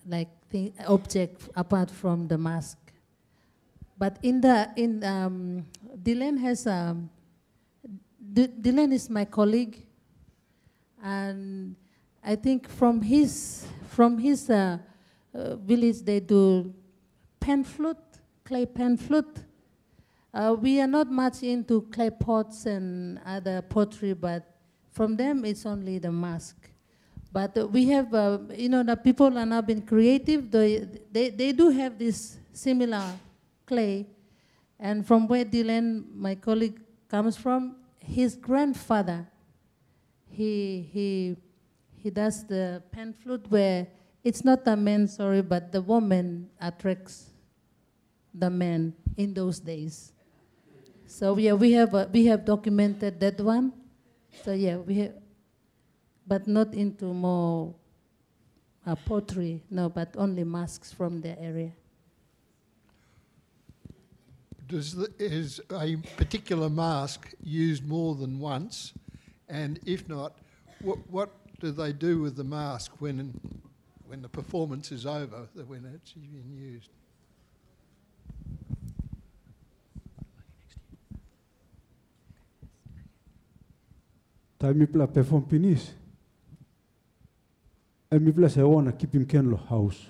Speaker 5: like thing, object apart from the mask. But in the in um, Dylan has um, Dylan is my colleague, and I think from his from his uh, uh, village they do pan flute, clay pan flute. Uh, we are not much into clay pots and other pottery, but from them it's only the mask. But we have, uh, you know, the people are now being creative. They, they, they do have this similar clay. And from where Dylan, my colleague, comes from, his grandfather, he, he, he does the pan flute where it's not the man, sorry, but the woman attracts the man in those days. So yeah, we have, uh, we have documented that one. So yeah, we have, but not into more uh, pottery, no, but only masks from the area.
Speaker 12: Does the, is a particular mask used more than once? And if not, what, what do they do with the mask when, when the performance is over, when it's been used?
Speaker 6: Time pla perform finish. E mi pla se ona kipim ken lo house.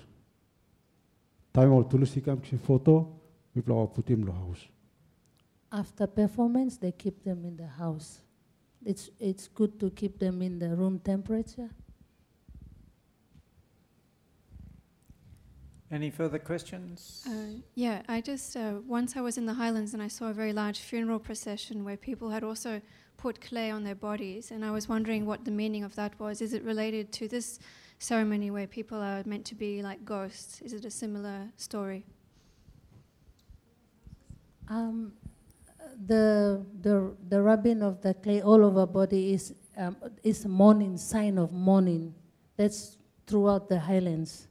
Speaker 6: Time ol tulusi kam kisi photo, mi pla putim lo house.
Speaker 5: After performance, they keep them in the house. It's, it's good to keep them in the room temperature.
Speaker 3: Any further questions?
Speaker 13: Uh, yeah, I just, uh, once I was in the Highlands and I saw a very large funeral procession where people had also put clay on their bodies, and I was wondering what the meaning of that was. Is it related to this ceremony where people are meant to be like ghosts? Is it a similar story?
Speaker 5: Um, the, the, the rubbing of the clay all over body is, um, is a mourning, sign of mourning. That's throughout the highlands.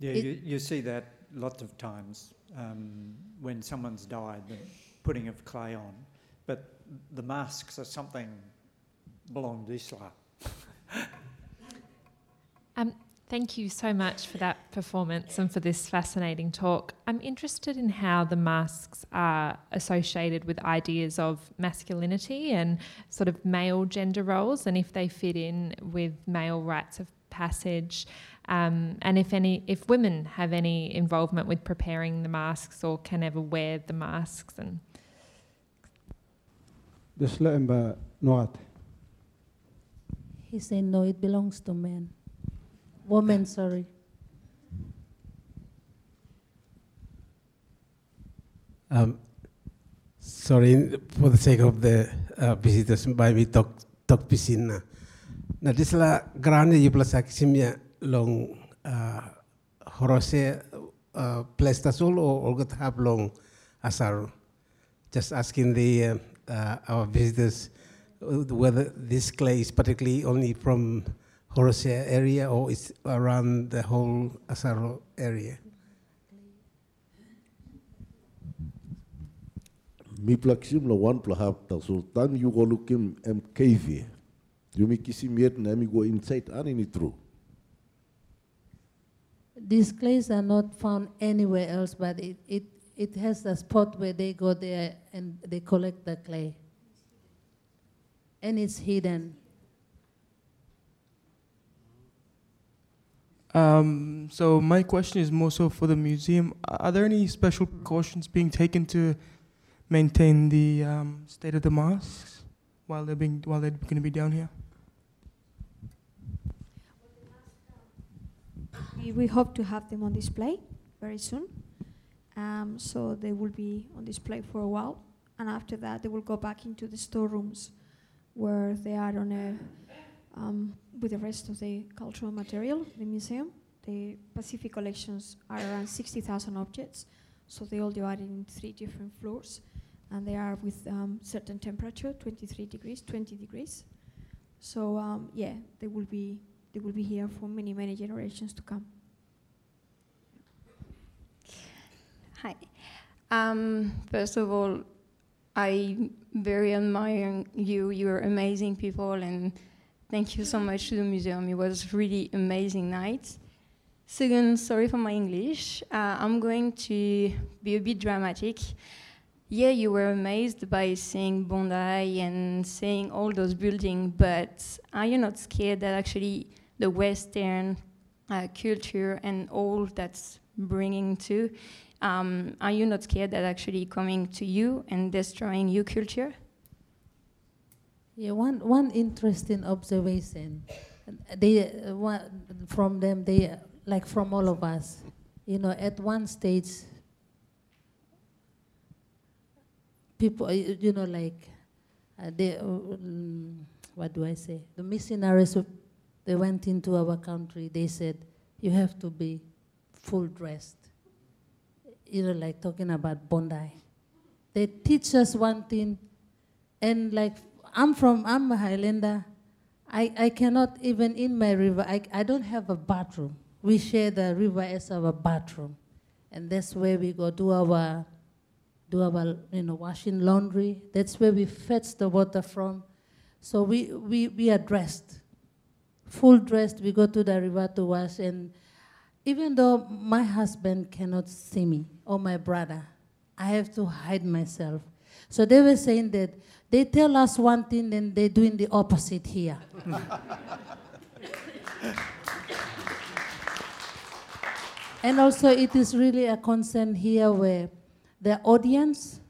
Speaker 3: Yeah,
Speaker 5: It-
Speaker 3: you, you see that lots of times um, when someone's died, the putting of clay on. But the masks are something belong to Islam.
Speaker 14: Um, thank you so much for that performance and for this fascinating talk. I'm interested in how the masks are associated with ideas of masculinity and sort of male gender roles, and if they fit in with male rites of passage, um, and if any, if women have any involvement with preparing the masks or can ever wear the masks and.
Speaker 6: Desla emba noat.
Speaker 5: He said, no, it belongs to men. Women, sorry.
Speaker 15: Um, sorry, for the sake of the uh, visitors, by talk talk pisin na. Disla grande you plus aksimia long uh, horose uh, plestasol or or got have long asar. Just asking the uh, uh, our visitors Uh, whether this clay is particularly only from Horosea area or it's around the whole Asaro area.
Speaker 7: Mi plaksim la wan pla hap ta sultan you go lookim em cave. You mi kisim yet na mi go inside ani ni true.
Speaker 5: These clays are not found anywhere else, but it, it, it has a spot where they go there and they collect the clay. And it's hidden.
Speaker 16: Um, so my question is more so for the museum. Are there any special precautions being taken to maintain the um, state of the masks while they're being while they're going to be down here?
Speaker 4: We, we hope to have them on display very soon. Um, so they will be on display for a while, and after that they will go back into the storerooms where they are on a um, with the rest of the cultural material, the museum. The Pacific collections are around 60,000 objects, so they all divided in three different floors, and they are with um, certain temperature, 23 degrees, 20 degrees. So um, yeah, they will be they will be here for many many generations to come.
Speaker 17: Hi. Um, first of all, I very admire you. You're amazing people, and thank you so much to the museum. It was really amazing night. Second, sorry for my English. Uh, I'm going to be a bit dramatic. Yeah, you were amazed by seeing Bondi and seeing all those buildings, but are you not scared that actually the Western uh, culture and all that's bringing to, um, are you not scared that actually coming to you and destroying your culture?
Speaker 5: Yeah, one, one interesting observation. They, uh, one, from them, they, like from all of us, you know, at one stage, people, uh, you know, like, uh, they, uh, mm, what do I say? The missionaries, they went into our country, they said, you have to be full dressed. You know, like talking about Bondi. They teach us one thing, and like I'm from, I'm a Highlander. I, I cannot even in my river, I, I don't have a bathroom. We share the river as our bathroom. And that's where we go do our, do our, you know, washing laundry. That's where we fetch the water from. So we, we, we are dressed, full dressed. We go to the river to wash. And even though my husband cannot see me or my brother, I have to hide myself. So they were saying that they tell us one thing and they're doing the opposite here. and also, it is really a concern here where the audience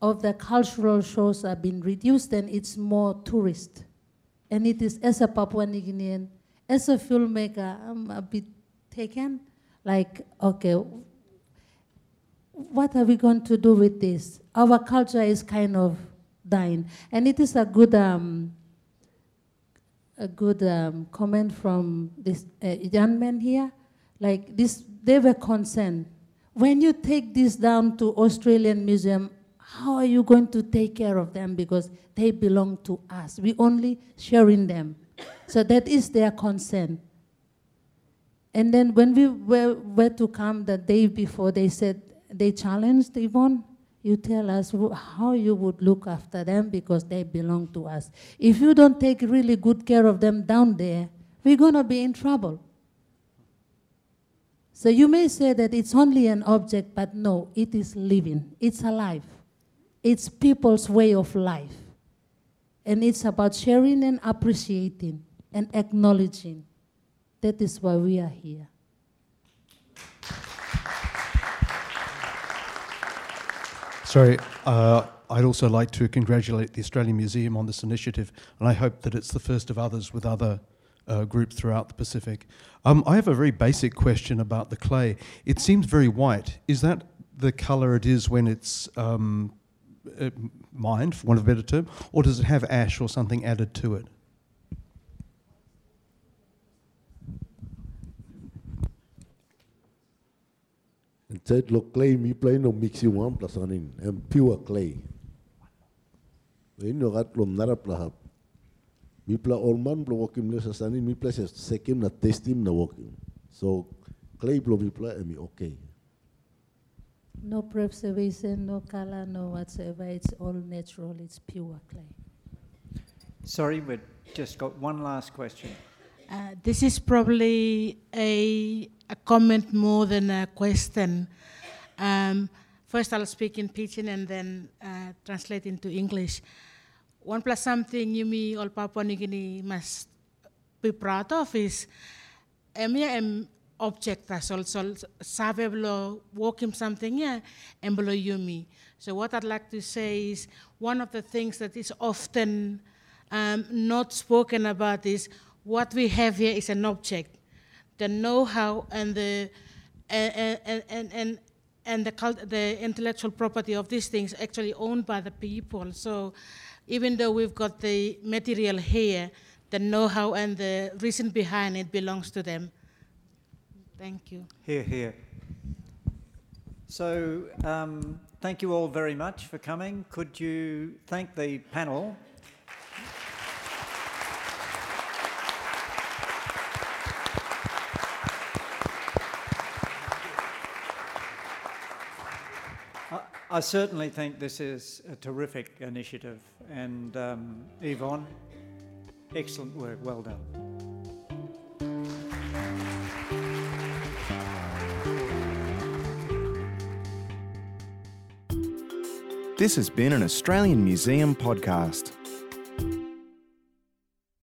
Speaker 5: of the cultural shows are being reduced and it's more tourist. And it is, as a Papua New Guinean, as a filmmaker, I'm a bit taken. Like, okay, what are we going to do with this? Our culture is kind of dying. And it is a good, um, a good um, comment from this uh, young man here. Like this, they were concerned. When you take this down to Australian Museum, how are you going to take care of them? Because they belong to us. We only sharing them. So that is their concern. And then when we were, were to come the day before, they said, they challenged Yvonne, you tell us how you would look after them because they belong to us. If you don't take really good care of them down there, we're going to be in trouble. So you may say that it's only an object, but no, it is living, it's alive. It's people's way of life. And it's about sharing and appreciating and acknowledging. That is why we are here.
Speaker 18: Sorry, uh, I'd also like to congratulate the Australian Museum on this initiative, and I hope that it's the first of others with other uh, groups throughout the Pacific. Um, I have a very basic question about the clay. It seems very white. Is that the colour it is when it's um, uh, mined, for want of a better term, or does it have ash or something added to it?
Speaker 7: Inside lo clay mi play no mixi one plus anin and pure clay. When you got lo nara plahap. Mi pla orman blo wakim le sasani mi pla se sekim na testim na wakim. So clay blo mi pla emi okay.
Speaker 5: No preservation, no color, no whatsoever. It's all natural. It's pure clay.
Speaker 3: Sorry, we've just got one last question.
Speaker 19: Uh, this is probably a, a comment more than a question. Um, first, I'll speak in Pidgin and then uh, translate into English. One plus something you me all Papua New Guinea must be proud of is emia em object as also sabe blo walking something yeah and below yumi. So what I'd like to say is one of the things that is often um, not spoken about is what we have here is an object. The know-how and the and and and, and, and the, cult, the intellectual property of these things actually owned by the people. So even though we've got the material here, the know-how and the reason behind it belongs to them. Thank you.
Speaker 3: Here, here. So, um, thank you all very much for coming. Could you thank the panel? I certainly think this is a terrific initiative, and um, Yvonne, excellent work, well done.
Speaker 1: This has been an Australian Museum podcast.